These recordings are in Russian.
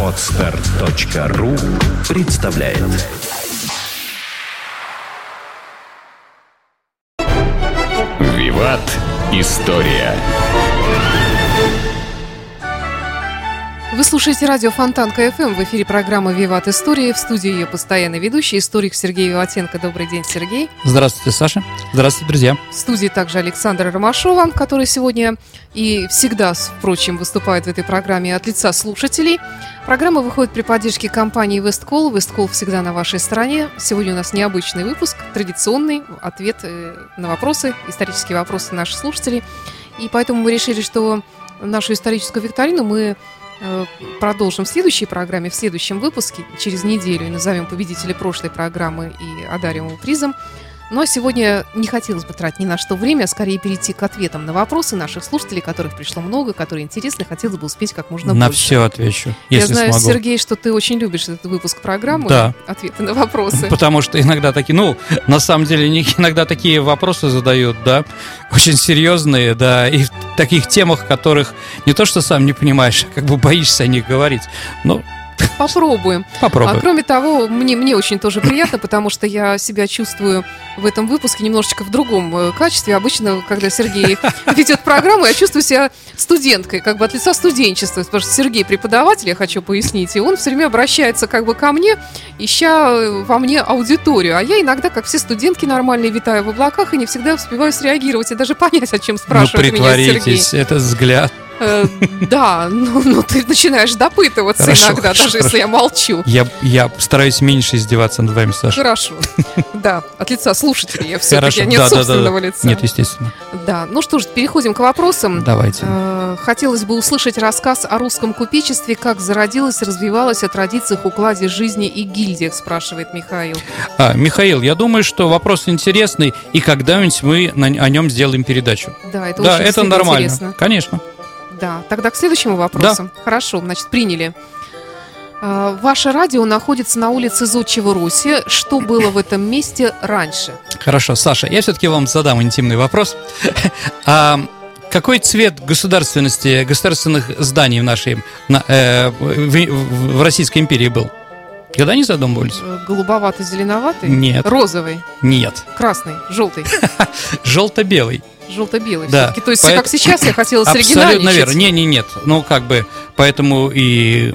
Отстар.ру представляет Виват. История. Вы слушаете радио Фонтан КФМ. В эфире программа «Виват История». В студии ее постоянный ведущий, историк Сергей Виватенко. Добрый день, Сергей. Здравствуйте, Саша. Здравствуйте, друзья. В студии также Александра Ромашова, который сегодня и всегда, впрочем, выступает в этой программе от лица слушателей. Программа выходит при поддержке компании Весткол. Весткол всегда на вашей стороне. Сегодня у нас необычный выпуск, традиционный ответ э, на вопросы, исторические вопросы наших слушателей. И поэтому мы решили, что нашу историческую викторину мы продолжим в следующей программе, в следующем выпуске, через неделю, и назовем победителя прошлой программы и одарим его призом. Но сегодня не хотелось бы тратить ни на что время, а скорее перейти к ответам на вопросы наших слушателей, которых пришло много, которые интересны, хотелось бы успеть как можно на больше. На все отвечу, если Я знаю, смогу. Сергей, что ты очень любишь этот выпуск программы, да. ответы на вопросы. Потому что иногда такие, ну, на самом деле, иногда такие вопросы задают, да, очень серьезные, да, и в таких темах, которых не то, что сам не понимаешь, а как бы боишься о них говорить. Ну, Попробуем. Попробуем. А кроме того, мне, мне очень тоже приятно, потому что я себя чувствую в этом выпуске немножечко в другом э, качестве. Обычно, когда Сергей ведет программу, я чувствую себя студенткой, как бы от лица студенчества. Потому что Сергей преподаватель, я хочу пояснить, и он все время обращается как бы ко мне, ища э, во мне аудиторию. А я иногда, как все студентки нормальные, витаю в облаках и не всегда успеваю среагировать и даже понять, о чем спрашивает ну, меня Сергей. это взгляд. Э, да, ну, ну ты начинаешь допытываться иногда, даже если я молчу. Я, стараюсь меньше издеваться над вами, Саша. Хорошо. Да, от лица слушателей я все-таки, Хорошо, нет да, да, собственного да, лица. Нет, естественно. Да, ну что ж, переходим к вопросам. Давайте. Э, Хотелось бы услышать рассказ о русском купечестве, как зародилась и развивалась о традициях, укладе жизни и гильдиях, спрашивает Михаил. А, Михаил, я думаю, что вопрос интересный, и когда-нибудь мы на, о нем сделаем передачу. Да, это да, очень это нормально. интересно. Конечно. Да, тогда к следующему вопросу. Хорошо, значит, приняли. А, Ваше радио находится на улице Зодчего Руси. Что было в этом месте раньше? Хорошо, Саша, я все-таки вам задам интимный вопрос. А какой цвет государственности, государственных зданий в нашей, на, э, в, в Российской империи был? Когда не задумывались? Э, Голубовато-зеленоватый? Нет. Розовый? Нет. Красный? Желтый? Желто-белый. Желто-белый Да. все-таки. То есть, Поэт- как сейчас, я хотела Абсолютно соригинальничать. верно. Не, не, нет. Ну, как бы, поэтому и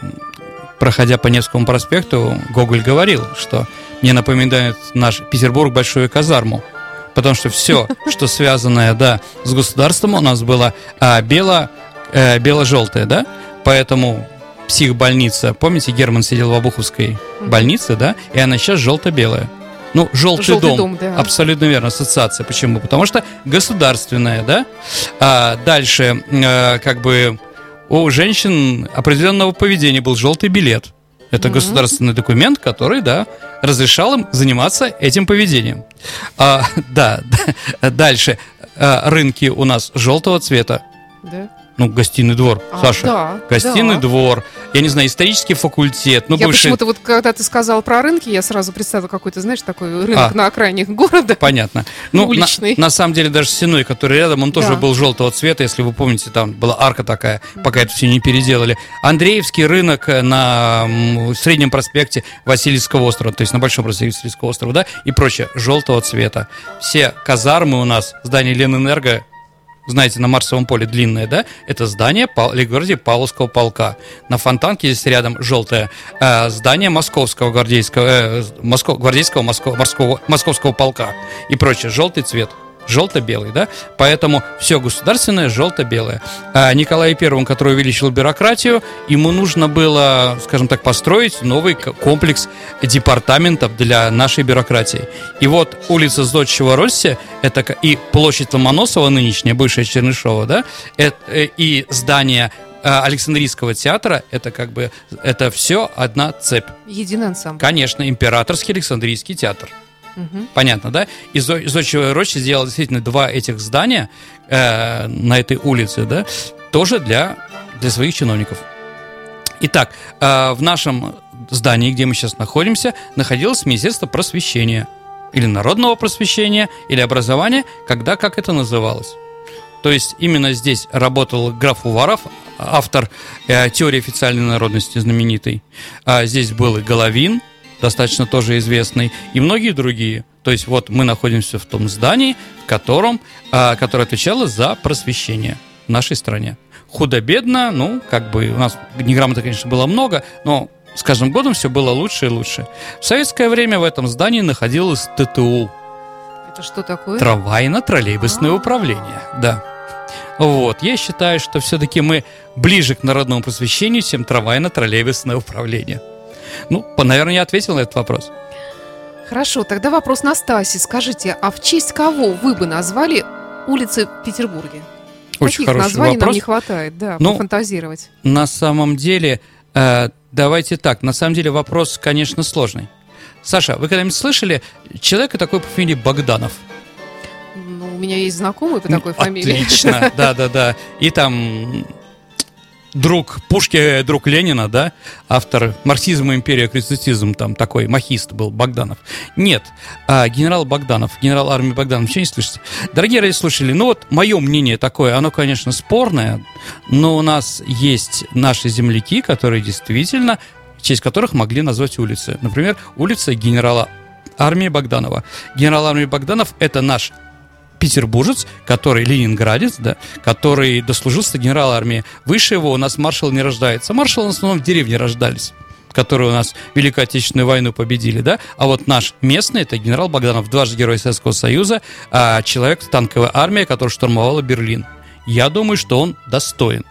проходя по Невскому проспекту, Гоголь говорил, что мне напоминает наш Петербург большую казарму. Потому что все, что связанное, да, с государством у нас было а, бело, э, бело-желтое, да? Поэтому психбольница, помните, Герман сидел в Обуховской больнице, да? И она сейчас желто-белая. Ну, желтый, Желтый дом. дом, да. Абсолютно верно, ассоциация. Почему? Потому что государственная, да? А дальше, э, как бы, у женщин определенного поведения был желтый билет. Это Мгм. государственный документ, который, да, разрешал им заниматься этим поведением. А, да, да, дальше. А, рынки у нас желтого цвета. Да? Ну, гостиный двор, А, Саша. да, Гостиный да. двор, я не знаю, исторический факультет, ну, я бывший... почему-то вот, когда ты сказал про рынки, я сразу представила какой-то, знаешь, такой рынок А. на окраине города. Понятно. Ну, на, Уличный. на самом деле, даже Синой, который рядом, он тоже Да. был желтого цвета, если вы помните, там была арка такая, пока это все не переделали. Андреевский рынок на Среднем проспекте Васильевского острова, то есть на Большом проспекте Васильевского острова, да, и прочее, желтого цвета. Все казармы у нас, здание Ленэнерго, знаете, на Марсовом поле длинное, да, это здание Лейбгвардии Павловского полка. На Фонтанке здесь рядом желтое э, здание Московского гвардейского, э, Моско- гвардейского Моско- морского, московского полка и прочее. Желтый цвет. Желто-белый, да? Поэтому все государственное желто-белое. А Николаю Первому, который увеличил бюрократию, ему нужно было, скажем так, построить новый комплекс департаментов для нашей бюрократии. И вот улица Зодчего Росси, это и площадь Ломоносова нынешняя, бывшая Чернышова, да, это, э, и здание э, Александрийского театра, это как бы, это все одна цепь. Единый ансамбль. Конечно, императорский Александрийский театр. Мгм. Понятно, да? И Зо- Зодчего Рощи сделал действительно два этих здания э, на этой улице, да, тоже для, для своих чиновников. Итак, э, в нашем здании, где мы сейчас находимся, находилось Министерство просвещения. Или народного просвещения, или образования, когда как это называлось. То есть именно здесь работал граф Уваров, автор э, теории официальной народности знаменитой. А здесь был и Головин, достаточно тоже известный, и многие другие. То есть вот мы находимся в том здании, в котором, э, которое отвечало за просвещение в нашей стране. Худо-бедно, ну, как бы у нас неграмотно, конечно, было много, но с каждым годом все было лучше и лучше. В советское время в этом здании находилось ТТУ. Это что такое? Трамвайно-троллейбусное А. управление, да. Вот, я считаю, что все-таки мы ближе к народному просвещению, чем трамвайно-троллейбусное управление. Ну, по- наверное, я ответил на этот вопрос. Хорошо, тогда вопрос Настасье. Скажите, а в честь кого вы бы назвали улицы в Петербурге? Очень Каких хороший названий нам вопрос. не хватает, да, Ну, пофантазировать. На самом деле, э, давайте так, на самом деле вопрос, конечно, сложный. Саша, вы когда-нибудь слышали человека такой по фамилии Богданов? Ну, у меня есть знакомый по такой Ну, фамилии. Отлично, да-да-да. И там друг Пушки, друг Ленина, да, автор «Марксизм и империя, критицизм», там такой махист был, Богданов. Нет, а, генерал Богданов, генерал армии Богданов, ничего не слышите? Дорогие радиослушатели, ну вот мое мнение такое, оно, конечно, спорное, но у нас есть наши земляки, которые действительно, в честь которых могли назвать улицы. Например, улица генерала армии Богданова. Генерал армии Богданов – это наш петербуржец, который ленинградец, да, который дослужился до генерала армии. Выше его у нас маршал не рождается. Маршалы в основном в деревне рождались которые у нас Великую Отечественную войну победили, да, а вот наш местный, это генерал Богданов, дважды Герой Советского Союза, а человек танковой армии, который штурмовала Берлин. Я думаю, что он достоин.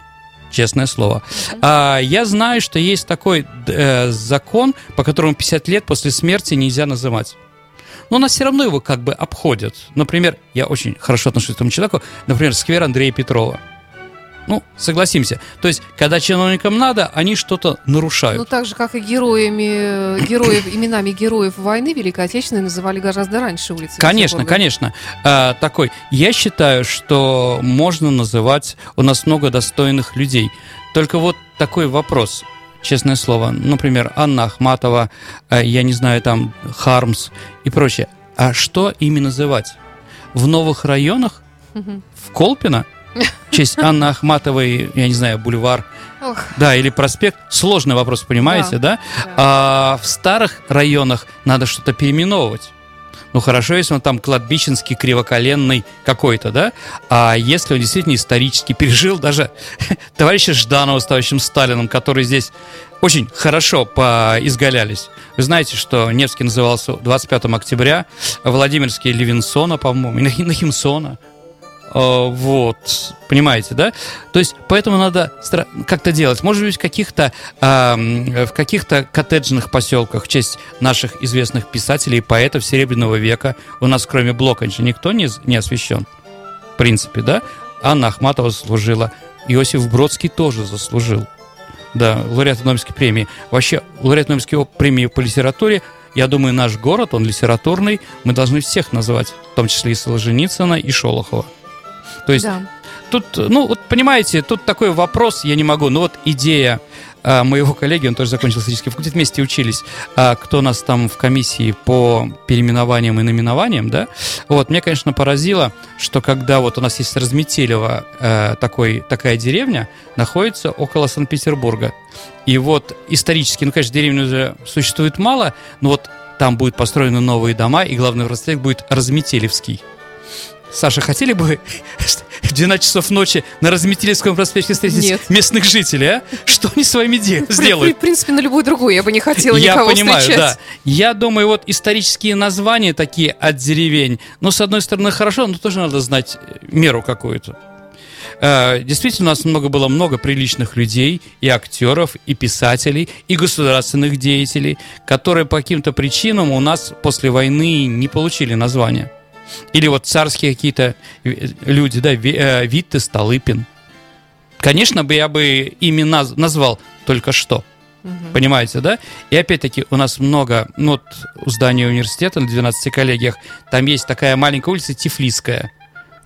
Честное слово. А, я знаю, что есть такой э, закон, по которому 50 лет после смерти нельзя называть но нас все равно его как бы обходят. Например, я очень хорошо отношусь к этому человеку, например, сквер Андрея Петрова. Ну, согласимся. То есть, когда чиновникам надо, они что-то нарушают. Ну, так же, как и героями, героев, именами героев войны Великой Отечественной называли гораздо раньше улицы. Конечно, конечно. А, такой. Я считаю, что можно называть у нас много достойных людей. Только вот такой вопрос. Честное слово, например, Анна Ахматова, а, я не знаю, там Хармс и прочее. А что ими называть? В новых районах? В Колпино? В честь Анны Ахматовой, я не знаю, бульвар, Ох, да, или проспект. Сложный вопрос, понимаете, да? да. А в старых районах надо что-то переименовывать. Ну хорошо, если он там кладбищенский, кривоколенный какой-то, да? А если он действительно исторически пережил даже товарища Жданова с товарищем Сталином, которые здесь очень хорошо поизгалялись. Вы знаете, что Невский назывался 25 октября, Владимирский Левинсона, по-моему, и Нахимсона. Э, Вот, понимаете, да? То есть, поэтому надо как-то делать. Может быть, в каких-то ам, в каких-то коттеджных поселках в честь наших известных писателей и поэтов Серебряного века у нас, кроме Блока, ничего никто не, не освящен. В принципе, да? Анна Ахматова заслужила. Иосиф Бродский тоже заслужил. Да, лауреат Нобелевской премии. Вообще, лауреат Нобелевской премии по литературе, я думаю, наш город, он литературный, мы должны всех назвать, в том числе и Солженицына, и Шолохова. То есть да. тут, ну, вот понимаете, тут такой вопрос, я не могу. Ну, вот идея а, моего коллеги, он тоже закончил исторический факультет, вместе учились, а, кто у нас там в комиссии по переименованиям и наименованиям, да, вот, мне, конечно, поразило, что когда вот у нас есть Разметелево, э, такой, такая деревня, находится около Санкт-Петербурга, и вот исторически, ну, конечно, деревни уже существует мало, но вот там будут построены новые дома, и главный проспект будет Разметелевский. Саша, хотели бы в 12 часов ночи на Разметелевском проспекте встретить Нет. местных жителей, а? Что они с вами де- сделают? В принципе, на любой другой я бы не хотела Я никого понимаю, встречать. да. Я думаю, вот исторические названия такие от деревень, ну, с одной стороны, хорошо, но тоже надо знать э, меру какую-то. Э, Действительно, у нас много было много приличных людей, и актеров, и писателей, и государственных деятелей, которые по каким-то причинам у нас после войны не получили названия. Или вот царские какие-то э, люди, да, э, Витте, Столыпин. Конечно бы я бы ими наз- назвал, только что. Мгм. Понимаете, да? И опять-таки у нас много, ну вот у здания университета на 12 коллегиях, там есть такая маленькая улица Тифлисская.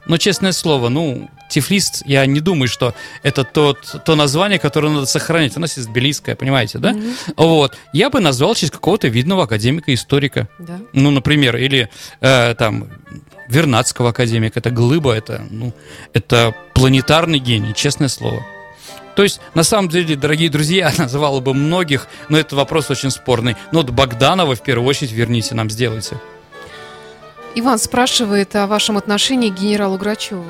Но, честное слово, ну, Тифлис, я не думаю, что это тот, то название, которое надо сохранить. У нас есть Тбилисское, понимаете, да? Mm-hmm. Вот. Я бы назвал через какого-то видного академика-историка. Да. Ну, например, или э, там Вернадского академика. Это глыба, это, ну, это планетарный гений, честное слово. То есть, на самом деле, дорогие друзья, я называл бы многих, но это вопрос очень спорный. Но вот Богданова в первую очередь верните нам, сделайте. Иван спрашивает о вашем отношении к генералу Грачеву.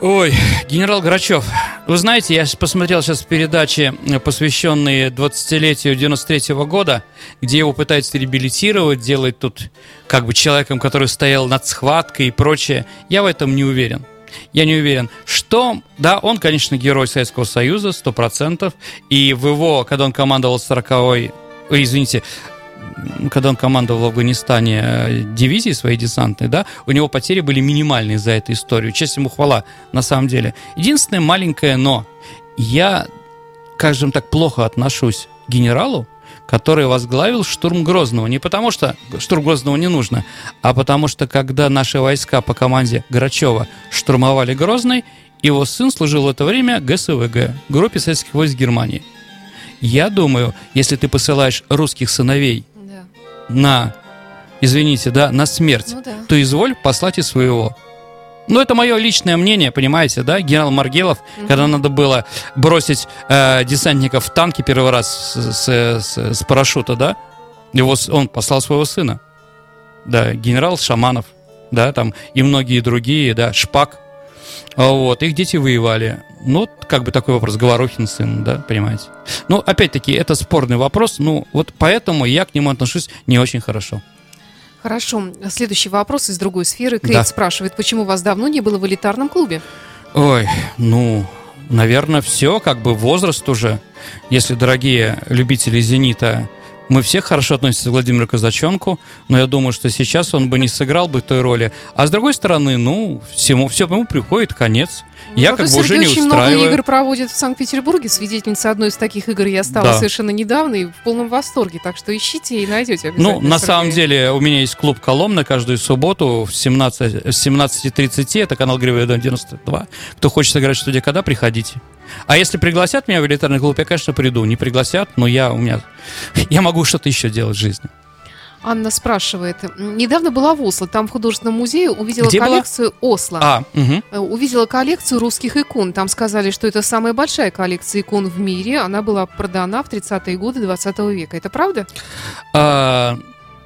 Ой, генерал Грачев. Вы знаете, я посмотрел сейчас передачи, посвященные 20-летию 93 -го года, где его пытаются реабилитировать, делать тут как бы человеком, который стоял над схваткой и прочее. Я в этом не уверен. Я не уверен, что, да, он, конечно, герой Советского Союза, сто процентов, и в его, когда он командовал 40-й, извините, когда он командовал в Афганистане э, дивизии своей десантной, да, у него потери были минимальные за эту историю. Честь ему хвала, на самом деле. Единственное маленькое но. Я, скажем так, плохо отношусь к генералу, который возглавил штурм Грозного. Не потому что штурм Грозного не нужно, а потому что когда наши войска по команде Грачева штурмовали Грозный, его сын служил в это время ГСВГ, группе советских войск Германии. Я думаю, если ты посылаешь русских сыновей на, извините, да, на смерть, ну, да. то изволь послать и своего. Ну, это мое личное мнение, понимаете, да? Генерал Маргелов, угу. когда надо было бросить э, десантников в танки первый раз с, с, с, с парашюта, да? Его, он послал своего сына. Да, генерал Шаманов, да, там и многие другие, да, Шпак. Вот, их дети воевали. Ну, как бы такой вопрос, Говорухин сын, да, понимаете? Ну, опять-таки, это спорный вопрос, ну, вот поэтому я к нему отношусь не очень хорошо. Хорошо. Следующий вопрос из другой сферы. Крейт да. спрашивает, почему вас давно не было в элитарном клубе? Ой, ну, наверное, все, как бы возраст уже. Если, дорогие любители «Зенита», мы все хорошо относимся к Владимиру Казаченку, но я думаю, что сейчас он бы не сыграл бы той роли. А с другой стороны, ну, всему, всему приходит конец. Я как бы уже не очень устраиваю. много игр проводит в Санкт-Петербурге. Свидетельница одной из таких игр я стала да. совершенно недавно и в полном восторге. Так что ищите и найдете Ну, на самом деле, у меня есть клуб «Коломна» каждую субботу в 17, 17.30. Это канал Гривоедон 92. Кто хочет сыграть в студии «Когда», приходите. А если пригласят меня в элитарный клуб, я, конечно, приду. Не пригласят, но я у меня... Я могу что-то еще делать в жизни. Анна спрашивает. Недавно была в Осло, там в художественном музее увидела Где коллекцию была? Осло. А, угу. Увидела коллекцию русских икон. Там сказали, что это самая большая коллекция икон в мире. Она была продана в 30-е годы 20 века. Это правда? А,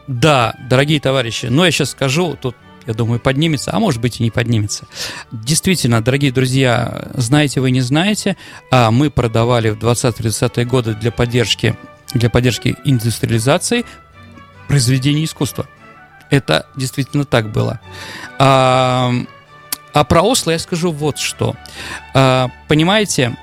да, дорогие товарищи. Но я сейчас скажу, тут я думаю, поднимется, а может быть и не поднимется. Действительно, дорогие друзья, знаете вы, не знаете, а мы продавали в 20-30-е годы для поддержки, для поддержки индустриализации произведений искусства. Это действительно так было. А, а про Осло я скажу вот что. А, понимаете,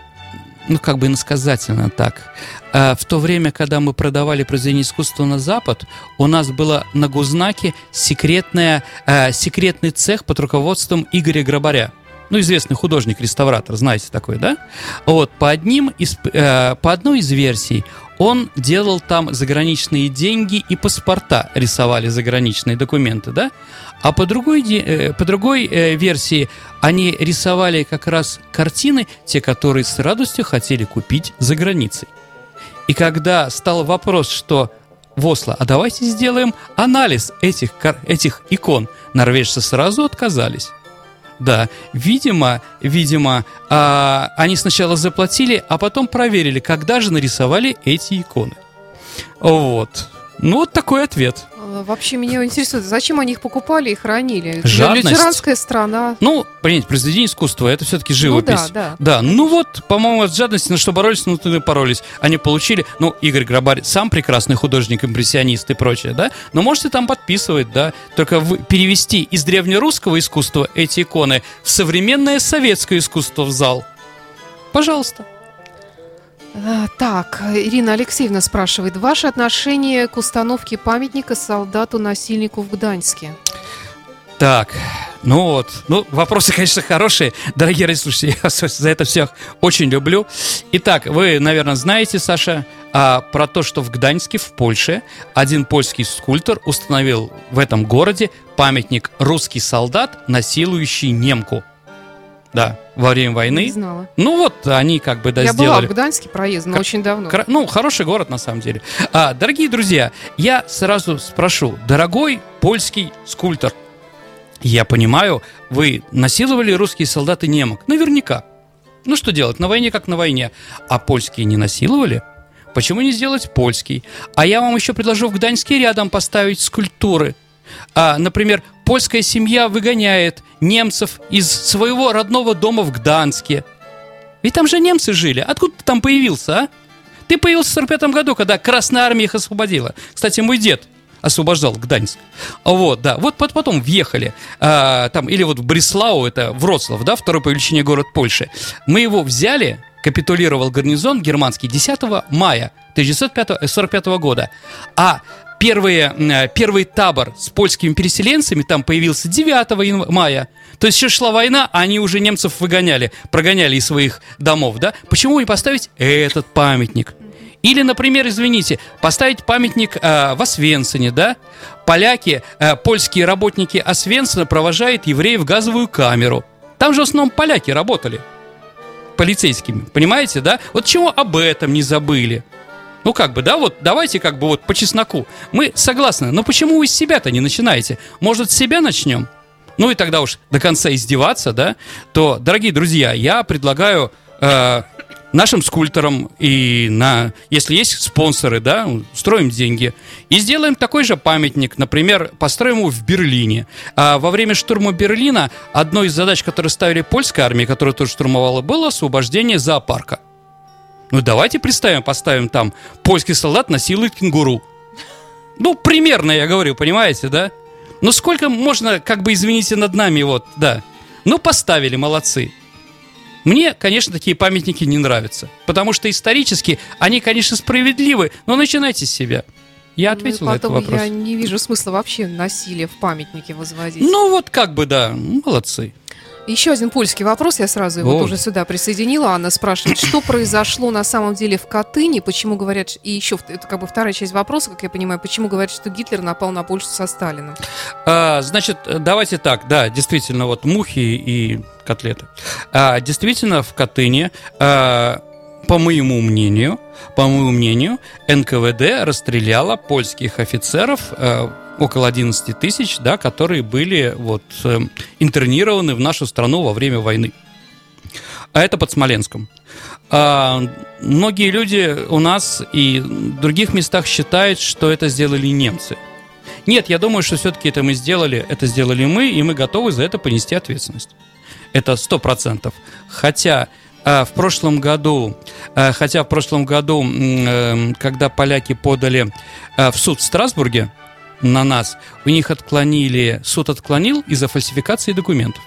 ну, как бы иносказательно так. А, в то время, когда мы продавали произведения искусства на Запад, у нас было на Гузнаке секретная, а, секретный цех под руководством Игоря Грабаря ну, известный художник-реставратор, знаете такой, да? Вот, по, одним из, э, по одной из версий он делал там заграничные деньги и паспорта рисовали заграничные документы, да? А по другой, э, по другой э, версии они рисовали как раз картины, те, которые с радостью хотели купить за границей. И когда стал вопрос, что в Осло, а давайте сделаем анализ этих, этих икон, норвежцы сразу отказались. Да, видимо, видимо, а, они сначала заплатили, а потом проверили, когда же нарисовали эти иконы. Вот. Ну, вот такой ответ. А, вообще меня интересует, зачем они их покупали и хранили? Жадность. Лютеранская страна. Ну, понимаете, произведение искусства, это все-таки живопись. Ну, да, да. Да, ну вот, по-моему, от жадности, на что боролись, ну, ты боролись. Они получили, ну, Игорь Грабарь сам прекрасный художник, импрессионист и прочее, да, но можете там подписывать, да, только вы, перевести из древнерусского искусства эти иконы в современное советское искусство в зал. Пожалуйста. А, так, Ирина Алексеевна спрашивает, ваше отношение к установке памятника солдату-насильнику в Гданьске? Так, Ну вот, ну вопросы, конечно, хорошие. Дорогие радиослушатели, я за это всех очень люблю. Итак, вы, наверное, знаете, Саша, а, про то, что в Гданьске, в Польше, один польский скульптор установил в этом городе памятник «Русский солдат, насилующий немку». Да, во время войны. Не знала. Ну вот, они как бы да, Я была сделали. в Гданьске проездом Кор- очень давно. Кор- Ну, хороший город, на самом деле. А, дорогие друзья, я сразу спрошу, дорогой польский скульптор, я понимаю, вы насиловали русские солдаты немок? Наверняка. Ну, что делать, на войне как на войне. А польские не насиловали? Почему не сделать польский? А я вам еще предложу в Гданьске рядом поставить скульптуры. А, например, польская семья выгоняет немцев из своего родного дома в Гданске. Ведь там же немцы жили. Откуда ты там появился, а? Ты появился в 45 году, когда Красная Армия их освободила. Кстати, мой дед освобождал Гданьск. Вот, да. Вот пот- потом въехали. а, там, или вот в Бреслау, это Вроцлав, да, второй по величине город Польши. Мы его взяли, капитулировал гарнизон германский 10 мая 1945 года. А первые, э, первый табор с польскими переселенцами там появился 9 янв- мая. То есть еще шла война, а они уже немцев выгоняли, прогоняли из своих домов, да? Почему не поставить этот памятник? Или, например, извините, поставить памятник э, в Освенцине, да? Поляки, э, польские работники Освенцина провожают евреев в газовую камеру. Там же в основном поляки работали полицейскими, понимаете, да? Вот чего об этом не забыли? Ну как бы, да, вот давайте как бы вот по чесноку. Мы согласны, но почему вы с себя-то не начинаете? Может, с себя начнем? Ну и тогда уж до конца издеваться, да? То, дорогие друзья, я предлагаю э, нашим скульпторам и на, если есть спонсоры, да, строим деньги и сделаем такой же памятник, например, построим его в Берлине. А во время штурма Берлина одной из задач, которые ставили польская армия, которая тоже штурмовала, было освобождение зоопарка. Ну давайте представим, поставим там польский солдат насилует кенгуру. Ну, примерно, я говорю, понимаете, да? Ну, сколько можно, как бы, извините, над нами, вот, да. Ну, поставили, молодцы. Мне, конечно, такие памятники не нравятся. Потому что исторически они, конечно, справедливы, но начинайте с себя. Я Ну ответил на этот вопрос. я не вижу смысла вообще насилие в памятнике возводить. Ну, вот как бы, да, молодцы. Еще один польский вопрос, я сразу его Ой. тоже сюда присоединила. Анна спрашивает, что произошло на самом деле в Катыни, почему говорят, и еще, это как бы вторая часть вопроса, как я понимаю, почему говорят, что Гитлер напал на Польшу со Сталином. А, значит, давайте так, да, действительно, вот мухи и котлеты. А, действительно, в Катыни, а, по моему мнению, по моему мнению, НКВД расстреляла польских офицеров а, около 11 тысяч, да, которые были вот э, интернированы в нашу страну во время войны. А это под Смоленском. А, многие люди у нас и в других местах считают, что это сделали немцы. Нет, я думаю, что все-таки это мы сделали, это сделали мы, и мы готовы за это понести ответственность. Это сто процентов. Хотя э, в прошлом году, э, хотя в прошлом году, м, э, когда поляки подали э, в суд в Страсбурге на нас, у них отклонили, суд отклонил из-за фальсификации документов.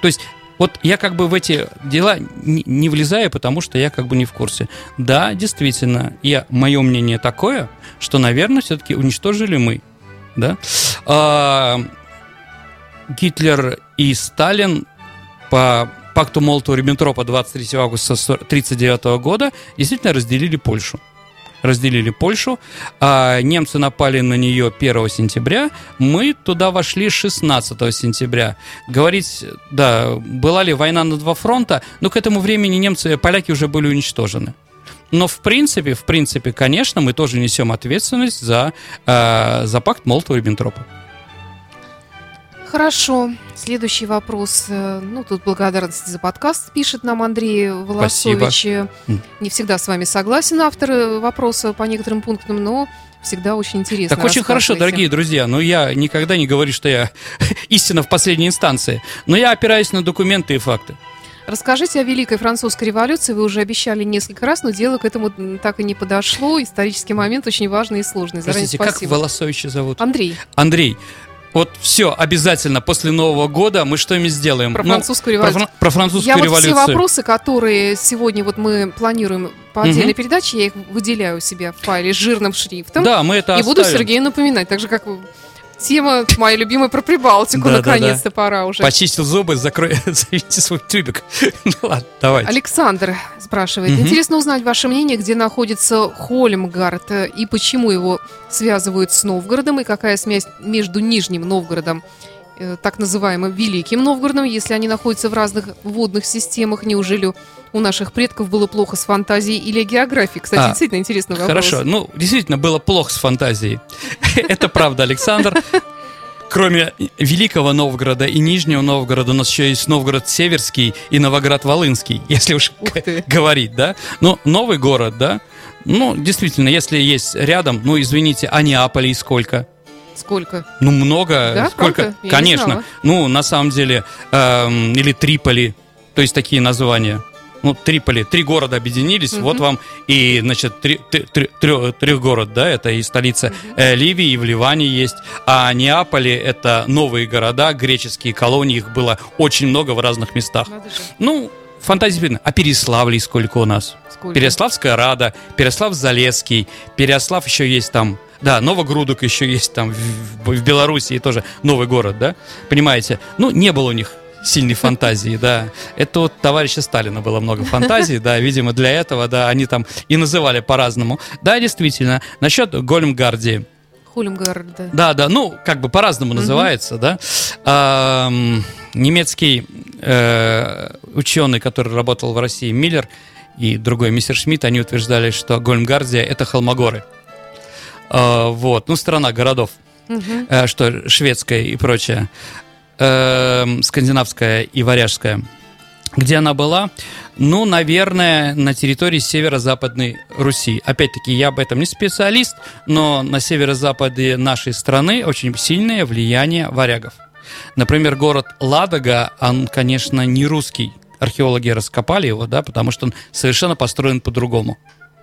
То есть вот я как бы в эти дела не, не влезаю, потому что я как бы не в курсе. Да, действительно, я, мое мнение такое, что, наверное, все-таки уничтожили мы. Да? А, Гитлер и Сталин по пакту Молотова-Риббентропа 23 августа 1939 года действительно разделили Польшу разделили Польшу, а немцы напали на нее 1 сентября, мы туда вошли 16 сентября. Говорить, да, была ли война на два фронта, но к этому времени немцы, поляки уже были уничтожены. Но в принципе, в принципе, конечно, мы тоже несем ответственность за, э, за пакт Молотова-Риббентропа. Хорошо. Следующий вопрос. Э, Ну, тут благодарность за подкаст пишет нам Андрей Волосович. Э, М. Не всегда с вами согласен автор э, вопроса по некоторым пунктам, но всегда очень интересно. Так очень хорошо, дорогие друзья. Но я никогда не говорю, что я истина в последней инстанции. Но я опираюсь на документы и факты. Расскажите о Великой Французской революции. Вы уже обещали несколько раз, но дело к этому так и не подошло. Исторический момент очень важный и сложный. Заранее Простите, как спасибо. Волосовича зовут? Андрей, Андрей, вот все, обязательно после Нового года мы что-нибудь сделаем. про Ну, французскую про, революцию. фран- про французскую Я вот революцию. все вопросы, которые сегодня вот мы планируем по отдельной передаче, я их выделяю у себя в файле жирным шрифтом. Да, мы это и буду оставим. Сергею напоминать, так же как тема моя любимая про Прибалтику. Да, да, Наконец-то пора уже. Почистил зубы, закрой, заведите свой тюбик. Ну ладно, давайте. Александр спрашивает. Мгм. Интересно узнать ваше мнение, где находится Хольмгард э, и почему его связывают с Новгородом, и какая связь между Нижним Новгородом, э, так называемым Великим Новгородом, если они находятся в разных водных системах. Неужели у наших предков было плохо с фантазией или географией? Кстати, А, действительно интересный вопрос. Хорошо, ну, действительно, было плохо с фантазией. Это правда, Александр. Кроме Великого Новгорода и Нижнего Новгорода, у нас еще есть Новгород Северский и Новоград-Волынский, если уж говорить, да? Ну, новый город, да? Ну, действительно, если есть рядом, ну, извините, а Неаполей сколько? Сколько? Ну, много. Да, сколько? Я не Конечно. Ну, на самом деле, эм, или Триполи, то есть такие названия. Ну, Триполи, три города объединились, Мгм. вот вам и, значит, три, три- три- трё- трехгород, да, это и столица э, Ливии, и в Ливане есть. А Неаполе это новые города, греческие колонии, их было очень много в разных местах. Ну, фантазия видно. А Переславлей сколько у нас? Сколько? Переславская Рада, Переслав-Залесский, Переслав еще есть там. Да, Новогрудок еще есть там в, в- Белоруссии тоже новый город, да? Понимаете? Ну, не было у них сильной фантазии, да. Это вот товарища Сталина было много фантазий, да, видимо, для этого, да, они там и называли по-разному. Да, действительно, насчет Гольмгардии. Хольмгард, да. Да, ну, как бы по-разному называется, да. Ам, немецкий э, ученый, который работал в России, Миллер и другой мистер Шмидт, они утверждали, что Гольмгардия — это Холмогоры. А, вот, ну, страна городов, э, что шведская и прочее, Эм, скандинавская и варяжская. Где она была? Ну, наверное, на территории северо-западной Руси. Опять-таки, я об этом не специалист, но на северо-западе нашей страны очень сильное влияние варягов. Например, город Ладога, он, конечно, не русский. Археологи раскопали его, да, потому что он совершенно построен по-другому,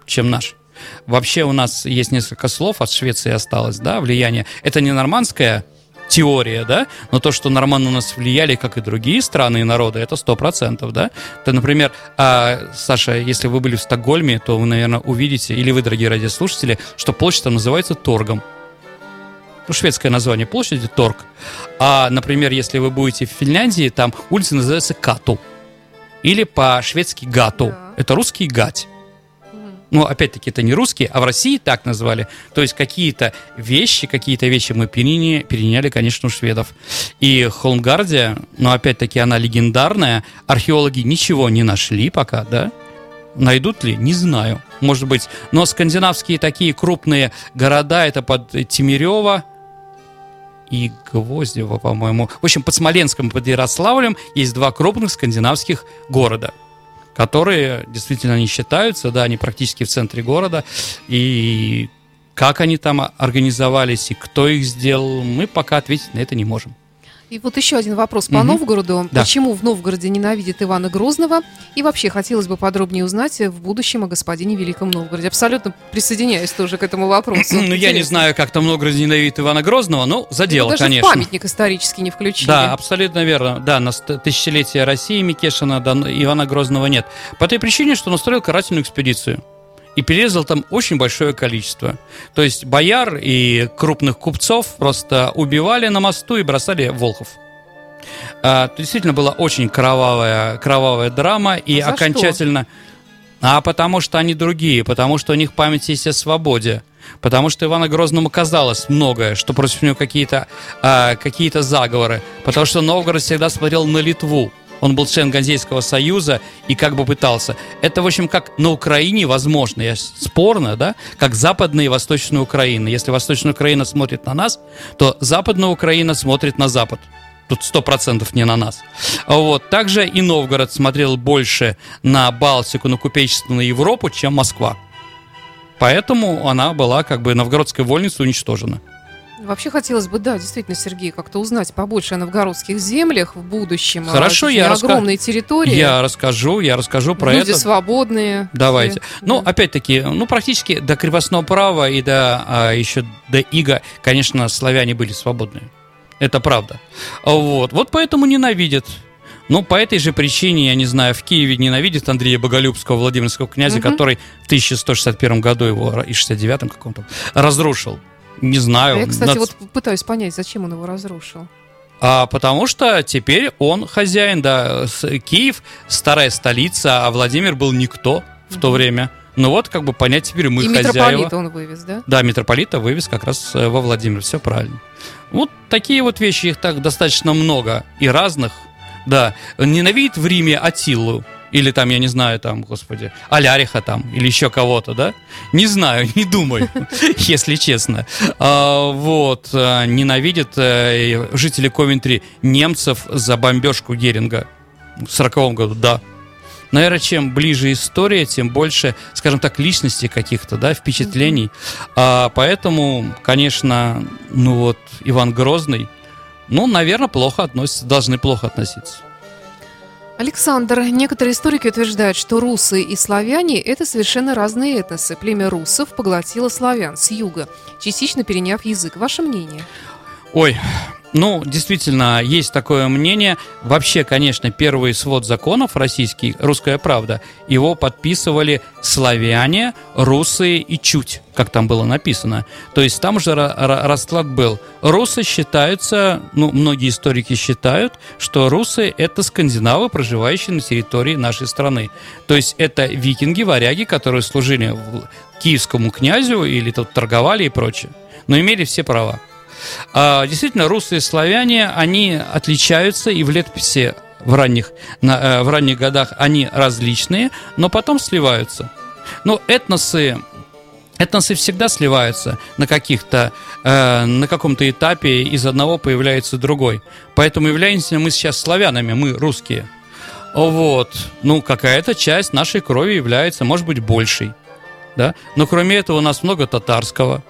чем наш. Вообще у нас есть несколько слов, от Швеции осталось, да, влияние. Это не нормандская теория, да, но то, что норманы на нас влияли, как и другие страны и народы, это сто процентов, да. То, например, а, Саша, если вы были в Стокгольме, то вы, наверное, увидите, или вы, дорогие радиослушатели, что площадь там называется Торгом. Ну, шведское название площади Торг. А, например, если вы будете в Финляндии, там улица называется Кату. Или по-шведски Гату. Да. Это русский гать. Ну, опять-таки, это не русские, а в России так назвали. То есть какие-то вещи, какие-то вещи мы переняли, переняли, конечно, у шведов. И Холмгардия, но опять-таки она легендарная. Археологи ничего не нашли пока, да? Найдут ли? Не знаю. Может быть. Но скандинавские такие крупные города, это под Тимирево и Гвоздево, по-моему. В общем, под Смоленском и под Ярославлем есть два крупных скандинавских города которые действительно не считаются, да, они практически в центре города, и как они там организовались и кто их сделал, мы пока ответить на это не можем. И вот еще один вопрос по Мгм. Новгороду. Да. Почему в Новгороде ненавидят Ивана Грозного? И вообще хотелось бы подробнее узнать в будущем о господине Великом Новгороде. Абсолютно присоединяюсь тоже к этому вопросу. Ну, я не знаю, как там много ненавидит Ивана Грозного, но за дело, даже конечно. в памятник исторический не включили. Да, абсолютно верно. Да, на тысячелетие России Микешина, да, Ивана Грозного нет. По той причине, что он устроил карательную экспедицию. И перерезал там очень большое количество. То есть бояр и крупных купцов просто убивали на мосту и бросали Волхов. А, действительно была очень кровавая, кровавая драма, и А за что? окончательно... А потому что они другие, потому что у них память есть о свободе. Потому что Ивану Грозному казалось многое, что против него какие-то а, какие-то заговоры. Потому что Новгород всегда смотрел на Литву. Он был член Ганзейского союза и как бы пытался. Это, в общем, как на Украине возможно, я спорно, да, как Западная и Восточная Украина. Если Восточная Украина смотрит на нас, то Западная Украина смотрит на Запад. Тут сто процентов не на нас. Вот. Также и Новгород смотрел больше на Балтику, на купечество, на Европу, чем Москва. Поэтому она была как бы новгородской вольницей уничтожена. Вообще хотелось бы, да, действительно, Сергей, как-то узнать побольше о новгородских землях в будущем. Хорошо, я раска- огромные территории. Я расскажу, я расскажу про Люди это. свободные. Давайте. все. Ну, Да. опять-таки, ну, практически до крепостного права и до а, еще до ига, конечно, славяне были свободные. Это правда. Вот. Вот поэтому ненавидят. Ну, по этой же причине, я не знаю, в Киеве ненавидят Андрея Боголюбского, Владимирского князя, Мгм. который в 1161 году его, и 69-м каком-то, разрушил. Не знаю. Я, кстати, Над- вот пытаюсь понять, зачем он его разрушил. А, потому что теперь он хозяин, да. Киев старая столица, а Владимир был никто в то время. Ну вот, как бы понять теперь мы И хозяева. митрополита он вывез, да? Да, митрополита вывез как раз э, во Владимир, все правильно. Вот такие вот вещи, их так достаточно много и разных. Да, ненавидит в Риме Атилу, или там, я не знаю, там, господи, Аляриха там, или еще кого-то, да? Не знаю, не думаю, если честно. А, Вот, а, ненавидят э, жители Ковентри немцев за бомбежку Геринга в сороковом году, да. Наверное, чем ближе история, тем больше, скажем так, личностей каких-то, да, впечатлений. А, поэтому, конечно, ну вот Иван Грозный, ну, наверное, плохо относится, должны плохо относиться. Александр, некоторые историки утверждают, что русы и славяне – это совершенно разные этносы. Племя русов поглотило славян с юга, частично переняв язык. Ваше мнение? Ой, ну, действительно, есть такое мнение. Вообще, конечно, первый свод законов российский, «Русская правда», его подписывали славяне, русы и чуть, как там было написано. То есть там же ра- ра- расклад был. Русы считаются, ну, многие историки считают, что русы – это скандинавы, проживающие на территории нашей страны. То есть это викинги, варяги, которые служили киевскому князю или тут торговали и прочее, но имели все права. А, действительно, русские и славяне, они отличаются, и в летописи в ранних, э, в ранних годах они различные, но потом сливаются. Ну, этносы, этносы всегда сливаются на каких-то, э, на каком-то этапе из одного появляется другой. Поэтому являемся мы сейчас славянами, мы русские. Вот, ну, какая-то часть нашей крови является, может быть, большей, да, но кроме этого у нас много татарского,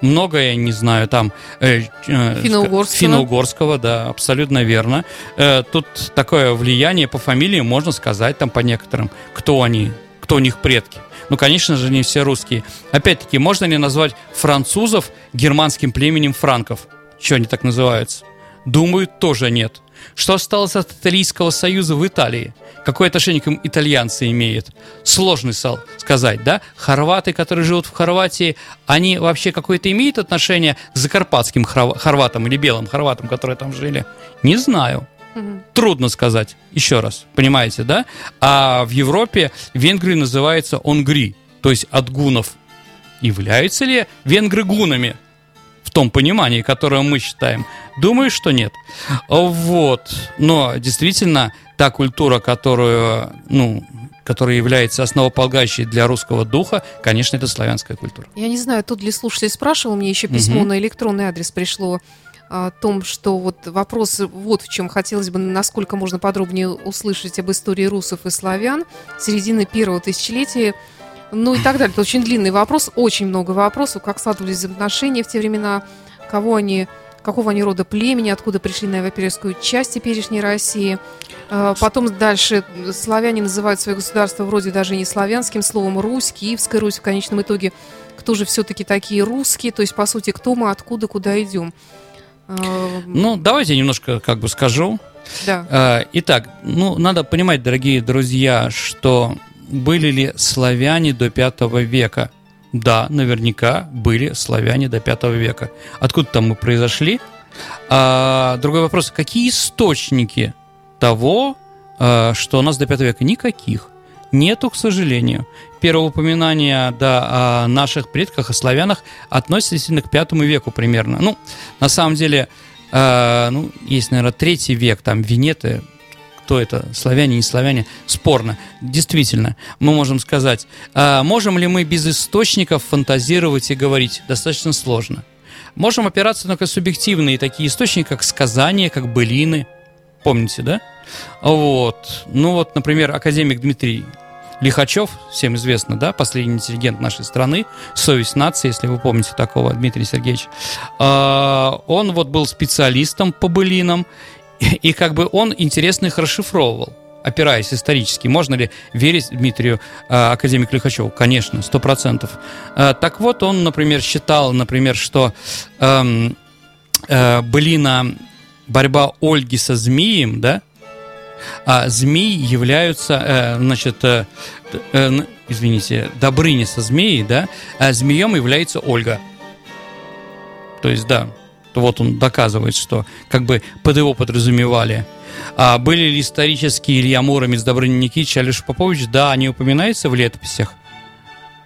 много, я не знаю, там... э, э, Финно-угорского. Финно-угорского, да, абсолютно верно. Э, тут такое влияние по фамилии, можно сказать, там по некоторым, кто они, кто у них предки. Ну, конечно же, не все русские. Опять-таки, можно ли назвать французов германским племенем франков? Что они так называются? Думаю, тоже нет. Что осталось от Италийского союза в Италии? Какое отношение к им итальянцы имеют? Сложно сказать, да? Хорваты, которые живут в Хорватии, они вообще какое-то имеют отношение к закарпатским хорва- хорватам или белым хорватам, которые там жили? Не знаю. Трудно сказать. Еще раз, понимаете, да? А в Европе Венгрия называется Онгри, то есть от гунов. Являются ли венгры гунами? В том понимании, которое мы считаем. Думаю, что нет. Вот. Но действительно, та культура, которую, ну, которая является основополагающей для русского духа, конечно, это славянская культура. Я не знаю, тут ли слушатель спрашивал, мне еще письмо Мгм. на электронный адрес пришло о том, что вот вопрос вот в чем хотелось бы, насколько можно подробнее услышать об истории русов и славян середины первого тысячелетия, ну и так далее. Это очень длинный вопрос, очень много вопросов, как складывались взаимоотношения в те времена, кого они, какого они рода племени, откуда пришли на европейскую часть теперешней России. А, Потом дальше славяне называют свое государство вроде даже не славянским словом Русь, Киевская Русь в конечном итоге. Кто же все-таки такие русские? То есть, по сути, кто мы, откуда, куда идем? А, Ну, давайте немножко как бы скажу. Да. Э, Итак, ну, надо понимать, дорогие друзья, что были ли славяне до пятого века? Да, наверняка были славяне до пятого века. Откуда там мы произошли? А, другой вопрос, какие источники того, э, что у нас до пятого века? Никаких. Нету, к сожалению. Первое упоминание да, о наших предках, о славянах, относится действительно к пятому веку примерно. Ну, на самом деле, э, ну, есть, наверное, третий век, там, Венеты, кто это, славяне, не славяне, спорно. Действительно, мы можем сказать, а можем ли мы без источников фантазировать и говорить? Достаточно сложно. Можем опираться только субъективные такие источники, как сказания, как былины. Помните, да? Вот. Ну вот, например, академик Дмитрий Лихачев, всем известно, да, последний интеллигент нашей страны, совесть нации, если вы помните такого Дмитрия Сергеевича. А, Он вот был специалистом по былинам, и как бы он интересно их расшифровывал опираясь исторически. Можно ли верить Дмитрию э, академику Лихачеву? Конечно, сто процентов. Э, так вот, он, например, считал, например, что эм, э, былина борьба Ольги со змеем, да, а змеи являются, э, значит, э, э, извините, Добрыня со змеей, да, а змеем является Ольга. То есть, да, вот он доказывает, что как бы под его подразумевали. А были ли исторические Илья Муромец, Добрыня Никитич, Алеша Попович? Да, они упоминаются в летописях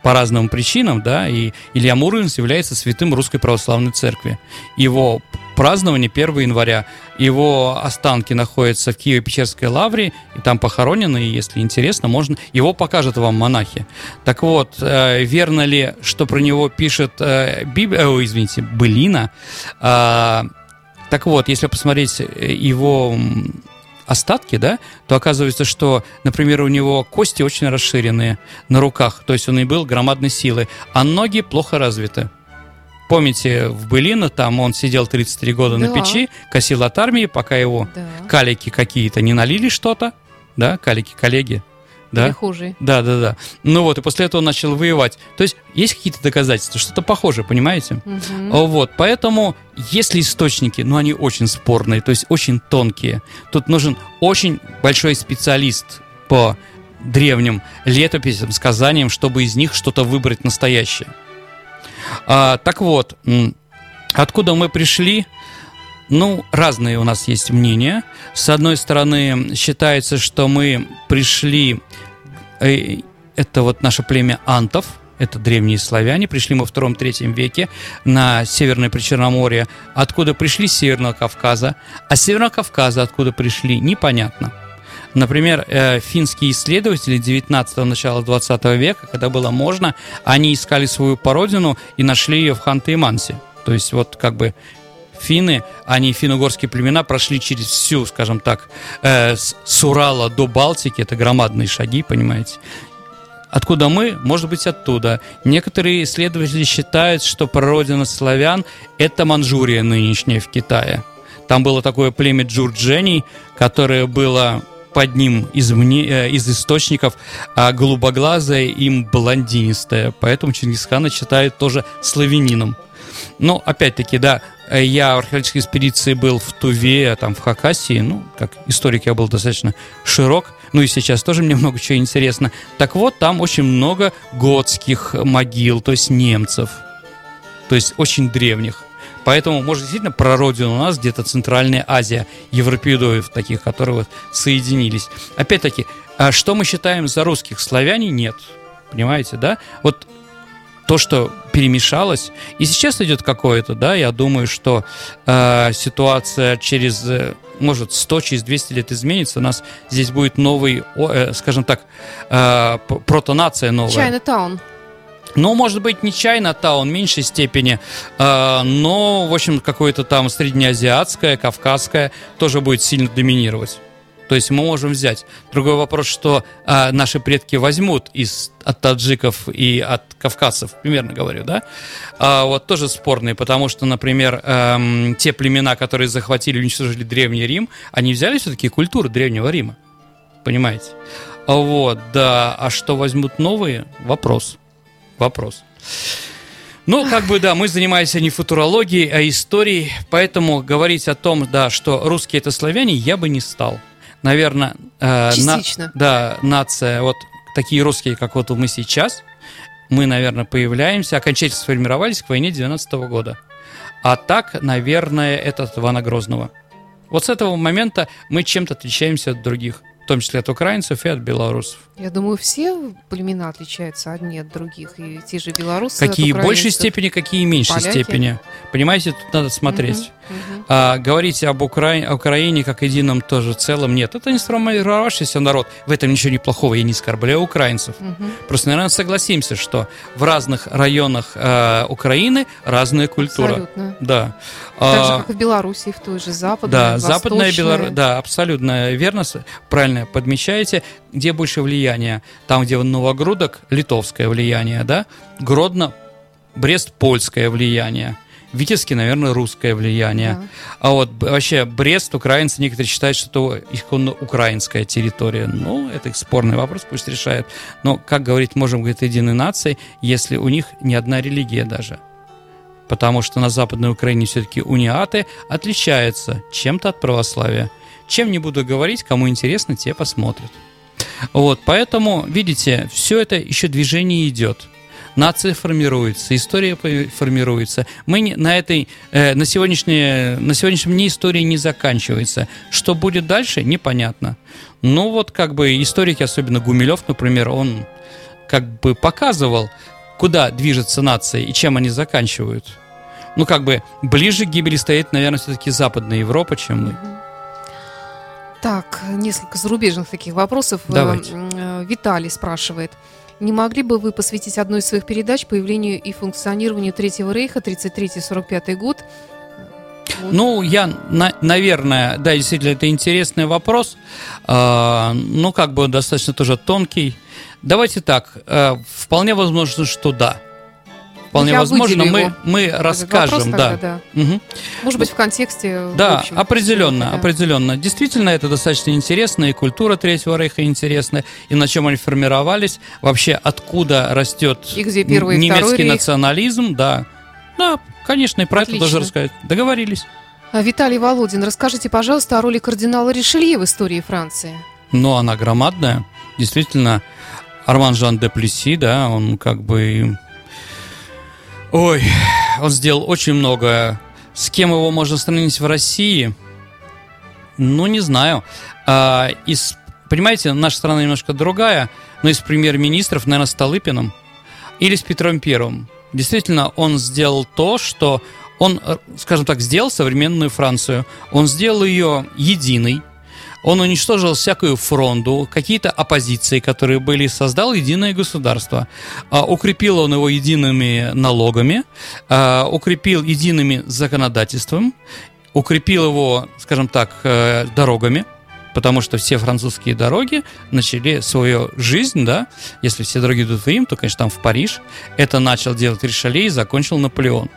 по разным причинам, да, и Илья Муромец является святым Русской Православной Церкви. Его празднование 1 января, его останки находятся в Киево-Печерской лавре, и там похоронены, и если интересно, можно, его покажут вам монахи. Так вот, э, верно ли, что про него пишет э, Библия, о, извините, Былина, э, так вот, если посмотреть его остатки, да, то оказывается, что, например, у него кости очень расширенные на руках, то есть он и был громадной силы, а ноги плохо развиты. Помните, в Былино там он сидел 33 года да. на печи, косил от армии, пока его да. калики какие-то не налили что-то, да, калики-коллеги, да? Или хуже. Да, да, да. Ну вот, и после этого он начал воевать. То есть есть какие-то доказательства, что-то похожее, понимаете? Угу. Вот, поэтому если источники, ну они очень спорные, то есть очень тонкие, тут нужен очень большой специалист по древним летописям, сказаниям, чтобы из них что-то выбрать настоящее. А, так вот, откуда мы пришли? Ну, разные у нас есть мнения. С одной стороны, считается, что мы пришли, э, это вот наше племя антов, это древние славяне, пришли мы в втором-третьем веке на Северное Причерноморье. Откуда пришли с Северного Кавказа, а с Северного Кавказа откуда пришли, непонятно. Например, э, финские исследователи 19-го, начала 20 века, когда было можно, они искали свою породину и нашли ее в Ханты-Мансе. То есть вот как бы финны, они, финно-угорские племена, прошли через всю, скажем так, э, с Урала до Балтики, это громадные шаги, понимаете. Откуда мы? Может быть, оттуда. Некоторые исследователи считают, что прародина славян – это Манчжурия нынешняя в Китае. Там было такое племя джурджений, которое было под ним из, мне, э, из источников а голубоглазая им блондинистая. Поэтому Чингисхана считают тоже славянином. Но, опять-таки, да, я в археологической экспедиции был в Туве, там в Хакасии, ну, как историк я был достаточно широк, ну и сейчас тоже мне много чего интересно. Так вот, там очень много готских могил, то есть немцев, то есть очень древних. Поэтому, может, действительно, прародина у нас где-то Центральная Азия, европеидоев таких, которые вот соединились. Опять-таки, а что мы считаем за русских? Славяне нет. Понимаете, да? Вот то, что перемешалось, и сейчас идет какое-то, да, я думаю, что э, ситуация через, э, может, 100, через 200 лет изменится, у нас здесь будет новый, э, скажем так, э, протонация новая. Чайна-таун. Ну, может быть, не Чайна-таун в меньшей степени, э, но, в общем, какое-то там среднеазиатское, кавказское тоже будет сильно доминировать. То есть мы можем взять. Другой вопрос, что а, наши предки возьмут из, от таджиков и от кавказцев, примерно говорю, да? А, вот тоже спорные, потому что, например, эм, те племена, которые захватили уничтожили Древний Рим, они взяли все-таки культуру Древнего Рима. Понимаете? Вот, да. А что возьмут новые? Вопрос вопрос. Ну, как бы, да, мы занимаемся не футурологией, а историей, поэтому говорить о том, да, что русские это славяне, я бы не стал. Наверное, э, Частично. На, да, нация, вот такие русские, как вот мы сейчас, мы, наверное, появляемся, окончательно сформировались к войне 90 -го года. А так, наверное, это от Ивана Грозного. Вот с этого момента мы чем-то отличаемся от других в том числе от украинцев и от белорусов. Я думаю, все племена отличаются одни от других, и те же белорусы Какие в большей степени, какие в меньшей поляки. степени. Понимаете, тут надо смотреть. Угу, угу. А, говорить об Укра... Украине как едином тоже целом нет. Это не сформировавшийся народ. В этом ничего не плохого. Я не оскорбляю украинцев. Угу. Просто, наверное, согласимся, что в разных районах э, Украины разная культура. Абсолютно. Да. Так же, а, как в Беларуси, в той же западной, Да, западная Беларусь, да, абсолютно верно, правильно подмечаете где больше влияния? Там, где Новогрудок, литовское влияние, да? Гродно, Брест, польское влияние. Витебске, наверное, русское влияние. Да. А вот вообще Брест, украинцы некоторые считают, что это исконно украинская территория. Ну, это их спорный вопрос, пусть решают. Но, как говорить, можем говорить единой нации, если у них ни одна религия даже. Потому что на Западной Украине все-таки униаты отличаются чем-то от православия. Чем не буду говорить, кому интересно, те посмотрят. Вот, поэтому, видите, все это еще движение идет. Нация формируется, история формируется. Мы на этой, э, на, сегодняшнее, на сегодняшнем дне история не заканчивается. Что будет дальше, непонятно. Ну вот как бы историки, особенно Гумилев, например, он как бы показывал, куда движется нация и чем они заканчивают. Ну как бы ближе к гибели стоит, наверное, все-таки Западная Европа, чем мы. Так, несколько зарубежных таких вопросов. Э, Давайте. Э, Виталий спрашивает. Не могли бы вы посвятить одной из своих передач появлению и функционированию Третьего Рейха 33-45 год? Ну, я, на, наверное, да, действительно, это интересный вопрос. Э, ну, как бы достаточно тоже тонкий. Давайте так, э, вполне возможно, что да вполне Я возможно, мы, мы расскажем. да. Тогда, да. Угу. Может быть, в контексте. Да, в общем, определенно, да. определенно. Действительно, это достаточно интересно, и культура Третьего Рейха интересна, и на чем они формировались, вообще откуда растет и где первый, немецкий национализм, да. Да, конечно, и про Отлично. это тоже рассказать. Договорились. А, Виталий Володин, расскажите, пожалуйста, о роли кардинала Ришелье в истории Франции. Ну, она громадная. Действительно, Арман Жан де Плесси, да, он как бы Ой, он сделал очень много. С кем его можно сравнить в России? Ну, не знаю. А, из, понимаете, наша страна немножко другая, но из премьер-министров, наверное, с Толыпиным или с Петром Первым. Действительно, он сделал то, что он, э, скажем так, сделал современную Францию. Он сделал ее единой, он уничтожил всякую фронду, какие-то оппозиции, которые были, создал единое государство. А, укрепил он его едиными налогами, а, укрепил едиными законодательством, укрепил его, скажем так, э, дорогами, потому что все французские дороги начали свою жизнь, да, если все дороги идут в Рим, то, конечно, там в Париж. Это начал делать Ришале и закончил Наполеон.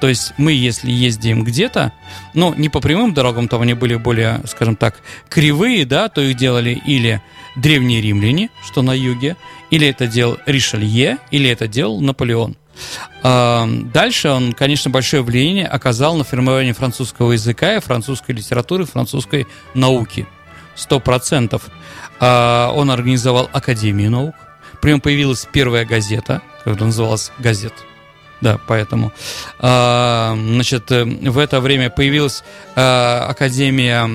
То есть мы, если ездим где-то, ну, не по прямым дорогам, там они были более, скажем так, кривые, да, то их делали или древние римляне, что на юге, или это делал Ришелье, или это делал Наполеон. А, дальше он, конечно, большое влияние оказал на формирование французского языка и французской литературы, французской науки. Сто процентов. А, он организовал Академию наук. При нем появилась первая газета, которая называлась «Газет». Да, поэтому. А, значит, э, в это время появилась а, Академия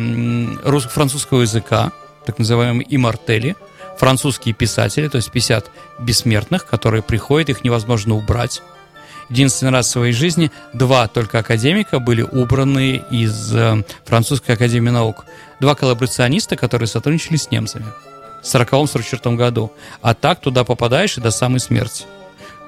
русско-французского языка, так называемые имартели, французские писатели, то есть 50 бессмертных, которые приходят, их невозможно убрать. Единственный раз в своей жизни два только академика были убраны из э, французской академии наук. Два коллаборациониста, которые сотрудничали с немцами в 40-44 году. А так туда попадаешь и до самой смерти.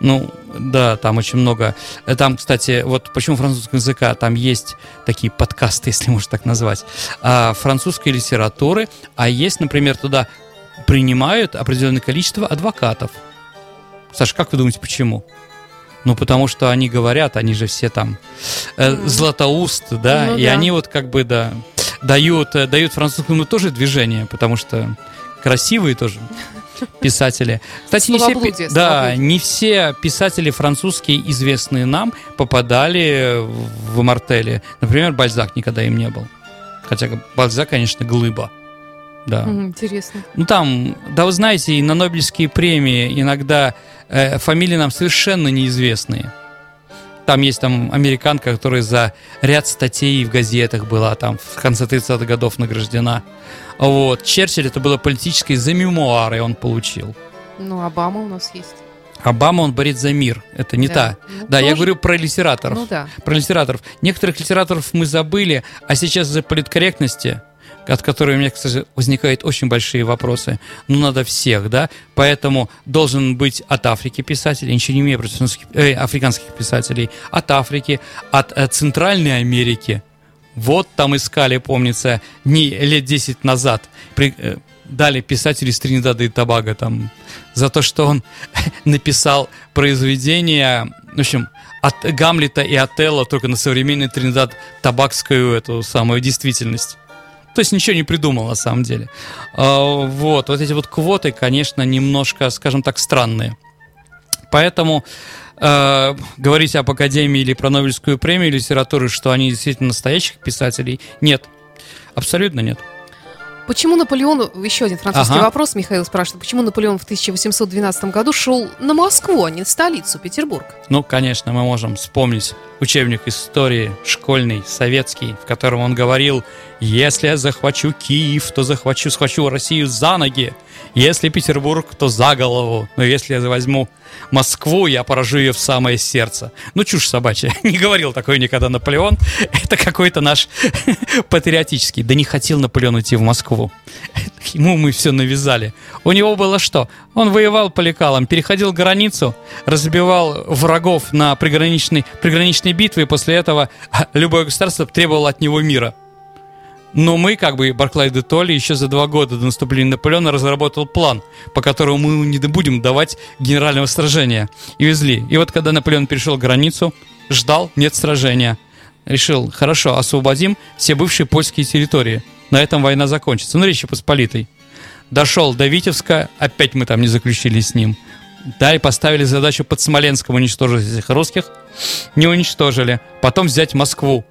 Ну, да, там очень много. Э, там, кстати, вот почему французского языка, там есть такие подкасты, если можно так назвать, а, французской литературы, а есть, например, туда принимают определенное количество адвокатов. Саша, как вы думаете, почему? Ну, потому что они говорят, они же все там э, златоуст, да, ну, и да. они вот как бы, да, дают, э, дают французскому тоже движение, потому что красивые тоже писатели. Кстати, не все, да, не все писатели французские, известные нам, попадали в Мартеле. Например, Бальзак никогда им не был. Хотя Бальзак, конечно, глыба. Да. Интересно. Ну там, да вы знаете, и на Нобелевские премии иногда э, фамилии нам совершенно неизвестные. Там есть там американка, которая за ряд статей в газетах была там в конце 30-х годов награждена. Вот. Черчилль это было политическое за мемуары он получил. Ну, Обама у нас есть. Обама, он борет за мир. Это не да. та. Ну, да, тоже... я говорю про литераторов. Ну да. Про литераторов. Некоторых литераторов мы забыли, а сейчас из-за политкорректности от которой у меня, кстати, возникают очень большие вопросы. Ну, надо всех, да? Поэтому должен быть от Африки писатель, ничего не имею против э, африканских писателей, от Африки, от, от э, Центральной Америки. Вот там искали, помнится, не лет 10 назад. При, э, дали писателю из Тринидада и Тобаго там за то, что он написал произведение, в общем, от Гамлета и Отелло только на современный Тринидад табакскую эту самую действительность. То есть ничего не придумал на самом деле. А, вот, вот эти вот квоты, конечно, немножко, скажем так, странные. Поэтому э, говорить об Академии или про Нобелевскую премию литературы, что они действительно настоящих писателей, нет. Абсолютно нет. Почему Наполеон, еще один французский Ага. вопрос, Михаил спрашивает, почему Наполеон в 1812 году шел на Москву, а не в столицу, Петербург? Ну, конечно, мы можем вспомнить учебник истории школьный, советский, в котором он говорил, если я захвачу Киев, то захвачу, схвачу Россию за ноги, если Петербург, то за голову, но если я возьму Москву, я поражу ее в самое сердце. Ну, чушь собачья. Не говорил такое никогда Наполеон. Это какой-то наш патриотический. Да не хотел Наполеон идти в Москву. Ему мы все навязали. У него было что? Он воевал по лекалам, переходил границу, разбивал врагов на приграничной, приграничной битве, и после этого любое государство требовало от него мира. Но мы, как бы Барклай де Толли, еще за два года до наступления Наполеона разработал план, по которому мы не будем давать генерального сражения. И везли. И вот когда Наполеон перешел границу, ждал, нет сражения. Решил, хорошо, освободим все бывшие польские территории. На этом война закончится. Ну, Речи Посполитой. Дошел до Витебска, опять мы там не заключили с ним. Да, и поставили задачу под Смоленском уничтожить этих русских. Не уничтожили. Потом взять Москву.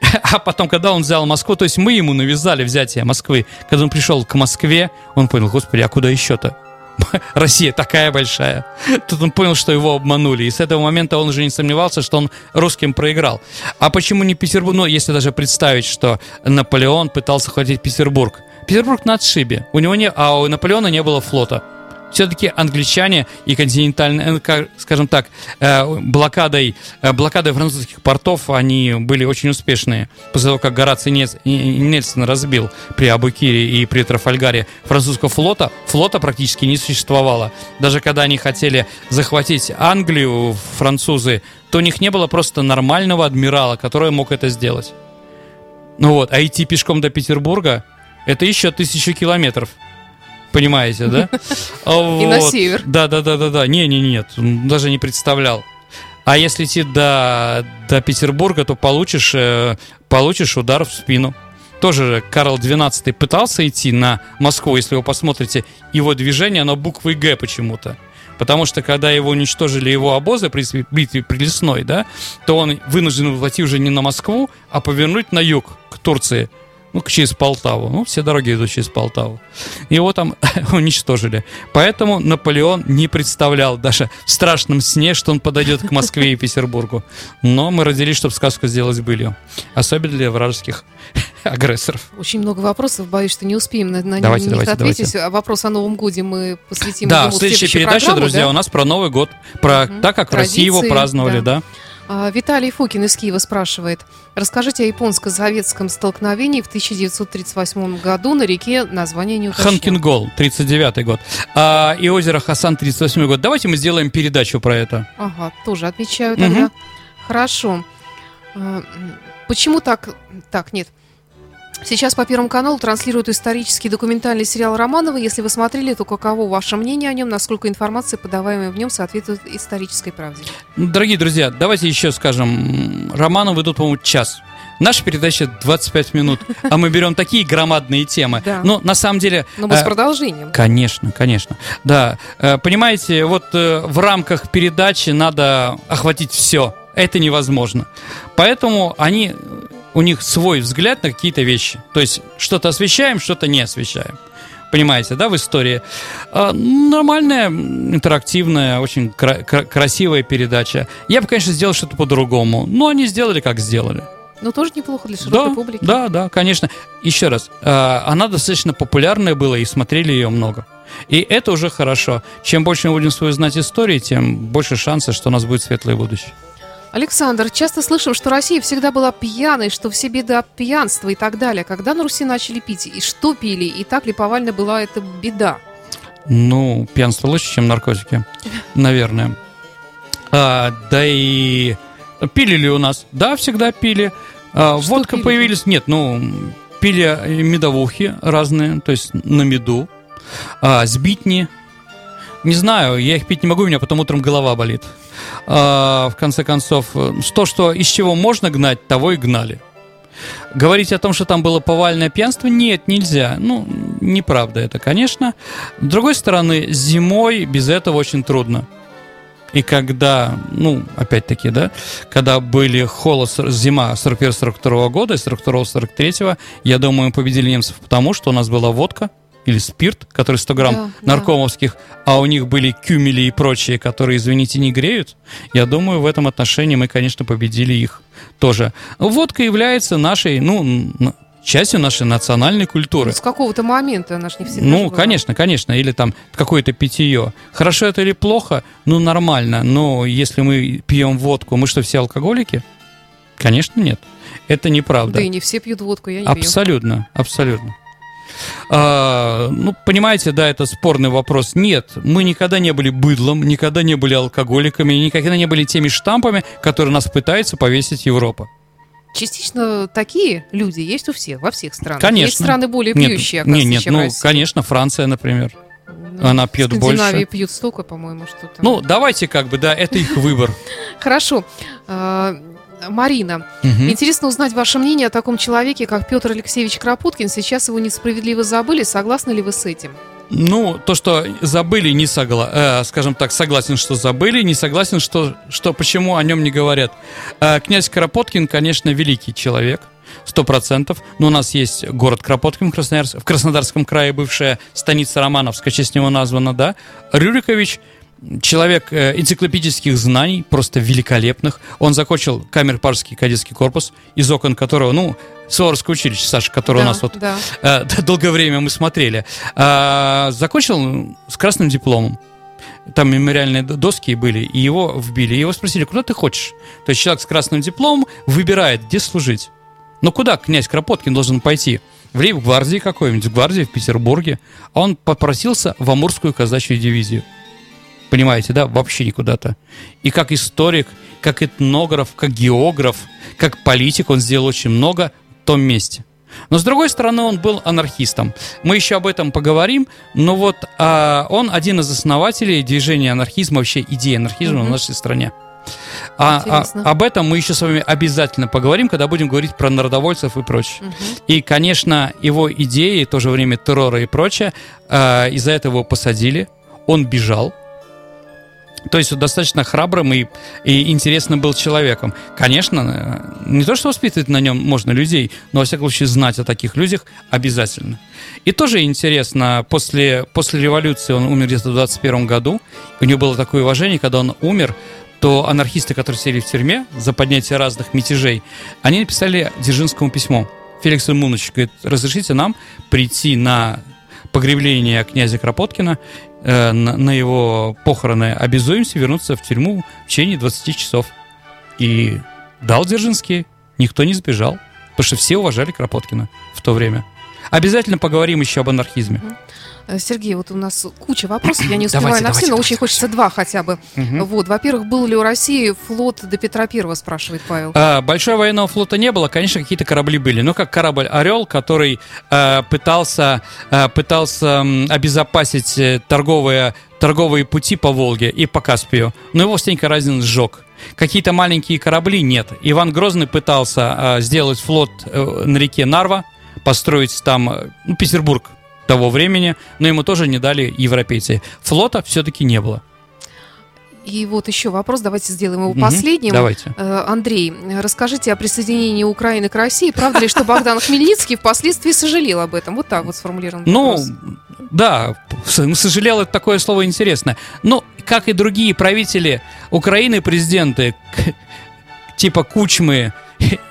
А потом, когда он взял Москву, то есть мы ему навязали взятие Москвы. Когда он пришел к Москве, он понял, господи, а куда еще-то? Россия такая большая. Тут он понял, что его обманули. И с этого момента он уже не сомневался, что он русским проиграл. А почему не Петербург? Ну, если даже представить, что Наполеон пытался захватить Петербург. Петербург на отшибе. У него не, а у Наполеона не было флота. Все-таки англичане и континентальные, э, скажем так, э, блокадой, э, блокадой французских портов, они были очень успешные. После того, как Гораций Нельсон разбил при Абукире и при Трафальгаре французского флота, флота практически не существовало. Даже когда они хотели захватить Англию, французы, то у них не было просто нормального адмирала, который мог это сделать. Ну вот, а идти пешком до Петербурга, это еще тысячу километров. Понимаете, да? И на север. Да, да, да, да, да. Не, не, нет, даже не представлял. А если идти до, до Петербурга, то получишь, э, получишь удар в спину. Тоже Карл XII пытался идти на Москву, если вы посмотрите его движение, оно буквой Г почему-то. Потому что когда его уничтожили его обозы при битве при Лесной, да, то он вынужден идти уже не на Москву, а повернуть на юг, к Турции. Ну, к- через Полтаву. Ну, все дороги идут через Полтаву. Его там уничтожили. Поэтому Наполеон не представлял даже в страшном сне, что он подойдет к Москве и Петербургу. Но мы родились, чтобы сказку сделать былью. Особенно для вражеских агрессоров. Очень много вопросов, боюсь, что не успеем на, на Давайте, них давайте, ответить. А вопрос о Новом Годе мы посвятим да, следующей передаче, программе, друзья, да? у нас про Новый год. Про Мгм. так, как в России его праздновали, да. да. А, Виталий Фокин из Киева спрашивает. Расскажите о японско-советском столкновении в 1938 году на реке, название не уточнено. Ханкингол, 39 год. А, и озеро Хасан, 38 год. Давайте мы сделаем передачу про это. Ага, тоже отмечаю тогда. Хорошо. А, Почему так? Так, нет. Сейчас по Первому каналу транслируют исторический документальный сериал Романова. Если вы смотрели, то каково ваше мнение о нем, насколько информация, подаваемая в нем, соответствует исторической правде? Дорогие друзья, давайте еще скажем, роману идут, по-моему, час. Наша передача 25 минут, а мы берем такие громадные темы. Да. Но на самом деле... Но мы с э, продолжением. Конечно, конечно. Да, Э, понимаете, вот э, в рамках передачи надо охватить все. Это невозможно. Поэтому они, у них свой взгляд на какие-то вещи. То есть что-то освещаем, что-то не освещаем. Понимаете, да, в истории. А, Нормальная, интерактивная, очень кра- кра- красивая передача. Я бы, конечно, сделал что-то по-другому. Но они сделали, как сделали. Ну, тоже неплохо для широкой Да, публики. да, да, конечно. Еще раз, э, она достаточно популярная была, и смотрели ее много. И это уже хорошо. Чем больше мы будем свою знать истории, тем больше шансов, что у нас будет светлое будущее. Александр, часто слышим, что Россия всегда была пьяной, что все беды от пьянства и так далее. Когда на Руси начали пить? И что пили? И так ли повально была эта беда? Ну, пьянство лучше, чем наркотики, наверное. А, да и пили ли у нас? Да, всегда пили. А, Что водка пили? появились. Нет, ну пили медовухи разные, то есть на меду, а, сбитни. Не знаю, я их пить не могу, у меня потом утром голова болит. А, в конце концов, э, то, что из чего можно гнать, того и гнали. Говорить о том, что там было повальное пьянство, нет, нельзя. Ну, неправда это, конечно. С другой стороны, зимой без этого очень трудно. И когда, ну, опять-таки, да, когда были холод, зима 41-42 года и 42-43, я думаю, мы победили немцев потому, что у нас была водка, или спирт, который 100 грамм Да, наркомовских, а у них были кюмели и прочие, которые, извините, не греют, я думаю, в этом отношении мы, конечно, победили их тоже. Водка является нашей, ну, частью нашей национальной культуры. Ну, С какого-то момента она же не всегда Ну, конечно, конечно, или там какое-то питье. Хорошо это или плохо? Ну, нормально. Но если мы пьем водку, мы что, все алкоголики? Конечно, нет. Это неправда. Да и не все пьют водку, я не пью. Абсолютно, абсолютно. А, ну, понимаете, да, это спорный вопрос. Нет, мы никогда не были быдлом, никогда не были алкоголиками, никогда не были теми штампами, которые нас пытается повесить Европа. Частично такие люди есть у всех, во всех странах. Конечно. Есть страны более Нет, пьющие, не, оказывается, нет, чем ну, Россия. конечно, Франция, например. Ну, она пьет в Скандинавии больше. пьют столько, по-моему, что-то. Ну, давайте как бы, да, это их выбор. Хорошо. Марина, Мгм. интересно узнать ваше мнение о таком человеке, как Петр Алексеевич Кропоткин. Сейчас его несправедливо забыли. Согласны ли вы с этим? Ну, то, что забыли, не согласен, скажем так, согласен, что забыли, не согласен, что, что почему о нем не говорят. Э, князь Кропоткин, конечно, великий человек, сто процентов. Но у нас есть город Кропоткин в, Красноярск- в Краснодарском крае, бывшая станица Романовска, в честь него названа, да. Рюрикович человек э, энциклопедических знаний, просто великолепных. Он закончил Камер-Парский кадетский корпус, из окон которого, ну, Суворовское училище, Саша, которое у Да, нас вот да. Э, долгое время мы смотрели. А, закончил с красным дипломом. Там мемориальные доски были, и его вбили. И его спросили, куда ты хочешь? То есть человек с красным дипломом выбирает, где служить. Но куда князь Кропоткин должен пойти? В рейв-гвардии какой-нибудь, в гвардии в Петербурге. А он попросился в Амурскую казачью дивизию. Понимаете, да? Вообще никуда-то. И как историк, как этнограф, как географ, как политик он сделал очень много в том месте. Но с другой стороны, он был анархистом. Мы еще об этом поговорим, но вот а, он один из основателей движения анархизма, вообще идеи анархизма в Мгм. нашей стране. А, а- об этом мы еще с вами обязательно поговорим, когда будем говорить про народовольцев и прочее. Мгм. И, конечно, его идеи, в то же время террора и прочее, э, из-за этого его посадили, он бежал. То есть он достаточно храбрым и, и интересным был человеком. Конечно, э, не то, что воспитывать на нем можно людей, но, во всяком случае, знать о таких людях обязательно. И тоже интересно, после, после революции он умер где-то в 21 году, у него было такое уважение, когда он умер, то анархисты, которые сели в тюрьме за поднятие разных мятежей, они написали Дзержинскому письмо. Феликс Имунович говорит, разрешите нам прийти на погребление князя Кропоткина, э, на, его похороны, обязуемся вернуться в тюрьму в течение 20 часов. И дал Дзержинский, никто не сбежал, потому что все уважали Кропоткина в то время. Обязательно поговорим еще об анархизме. Э, Сергей, вот у нас куча вопросов, я не успеваю Давайте, на все, давайте, но давайте, очень хочется два хотя бы. Мгм. Вот, во-первых, был ли у России флот до Петра Первого, спрашивает Павел. А, Большого военного флота не было, конечно, какие-то корабли были. Ну, как корабль Орел, который э, пытался, э, пытался обезопасить торговые, торговые пути по Волге и по Каспию. Но его Стенька Разин сжег. Какие-то маленькие корабли нет. Иван Грозный пытался э, сделать флот э, на реке Нарва, построить там э, ну, Петербург того времени, но ему тоже не дали европейцы. Флота все-таки не было. И вот еще вопрос, давайте сделаем его Мгм, последним. Давайте. Э, Андрей, расскажите о присоединении Украины к России. Правда ли, что Богдан Хмельницкий впоследствии сожалел об этом? Вот так вот сформулирован Ну, вопрос. да, с- сожалел, это такое слово интересное. Но, как и другие правители Украины, президенты, типа Кучмы,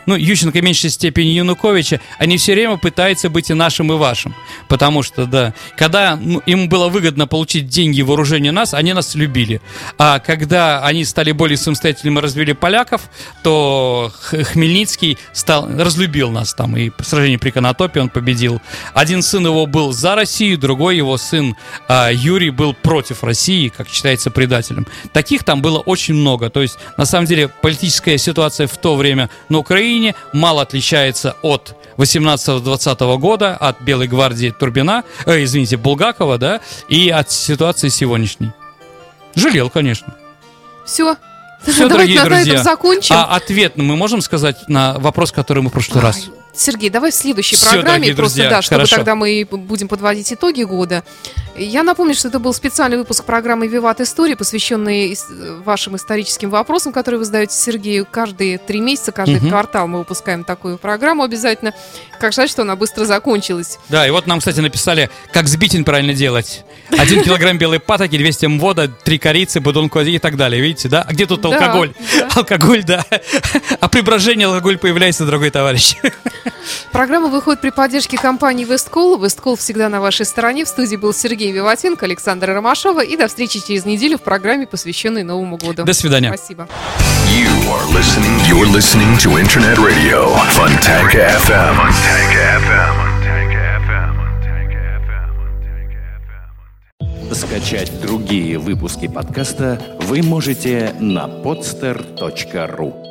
ну, Ющенко в меньшей степени Януковича, они все время пытаются быть и нашим, и вашим. Потому что, да, когда ну, им было выгодно получить деньги и вооружение нас, они нас любили. А когда они стали более самостоятельными и развели поляков, то Хмельницкий стал, разлюбил нас там. И в сражении при Конотопе он победил. Один сын его был за Россию, другой его сын а, Юрий был против России, как считается предателем. Таких там было очень много. То есть, на самом деле, политическая ситуация в то время на Украине мало отличается от 18-20 года, от Белой гвардии Турбина, э, извините, Булгакова, да, и от ситуации сегодняшней. Жалел, конечно. Все. Всё, Давайте дорогие на друзья. этом закончим. А ответ мы можем сказать на вопрос, который мы в прошлый раз? Сергей, давай в следующей Всё, программе, просто друзья, да, чтобы хорошо. тогда мы будем подводить итоги года. Я напомню, что это был специальный выпуск программы «Виват История», посвященный вашим историческим вопросам, которые вы задаете Сергею. Каждые три месяца, каждый Мгм. квартал мы выпускаем такую программу обязательно. Как жаль, что она быстро закончилась. Да, и вот нам, кстати, написали, как сбитень правильно делать. Один килограмм белой патоки, 200 м три корицы, воды и так далее. Видите, да? А где тут алкоголь? да. Алкоголь, да. А при брожении алкоголь появляется, дорогой товарищ. Программа выходит при поддержке компании Весткол. Весткол всегда на вашей стороне. В студии был Сергей Виватенко, Александра Ромашова. И до встречи через неделю в программе, посвященной Новому году. До свидания. Спасибо. Скачать другие выпуски подкаста вы можете на podster.ru